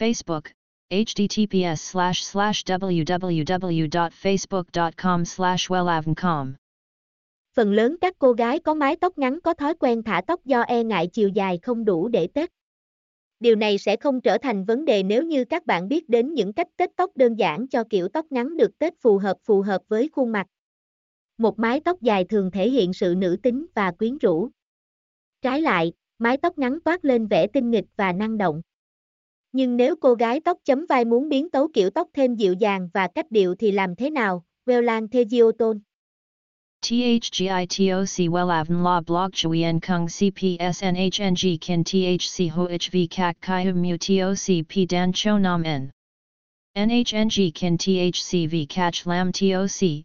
Facebook, https slash slash www.facebook.com slash wellavncom. Phần lớn các cô gái có mái tóc ngắn có thói quen thả tóc do e ngại chiều dài không đủ để tết. Điều này sẽ không trở thành vấn đề nếu như các bạn biết đến những cách tết tóc đơn giản cho kiểu tóc ngắn được tết phù hợp phù hợp với khuôn mặt. Một mái tóc dài thường thể hiện sự nữ tính và quyến rũ. Trái lại, mái tóc ngắn toát lên vẻ tinh nghịch và năng động. Nhưng nếu cô gái tóc chấm vai muốn biến tấu kiểu tóc thêm dịu dàng và cách điệu thì làm thế nào? Wellan Thegioton THGITOC Wellavn La Blog Chuyen Kung CPS NHNG Kin THC HOHV Kak Kai Hum, Mu TOC P, Dan Cho Nam N. NHNG Kin THCV Catch, Lam TOC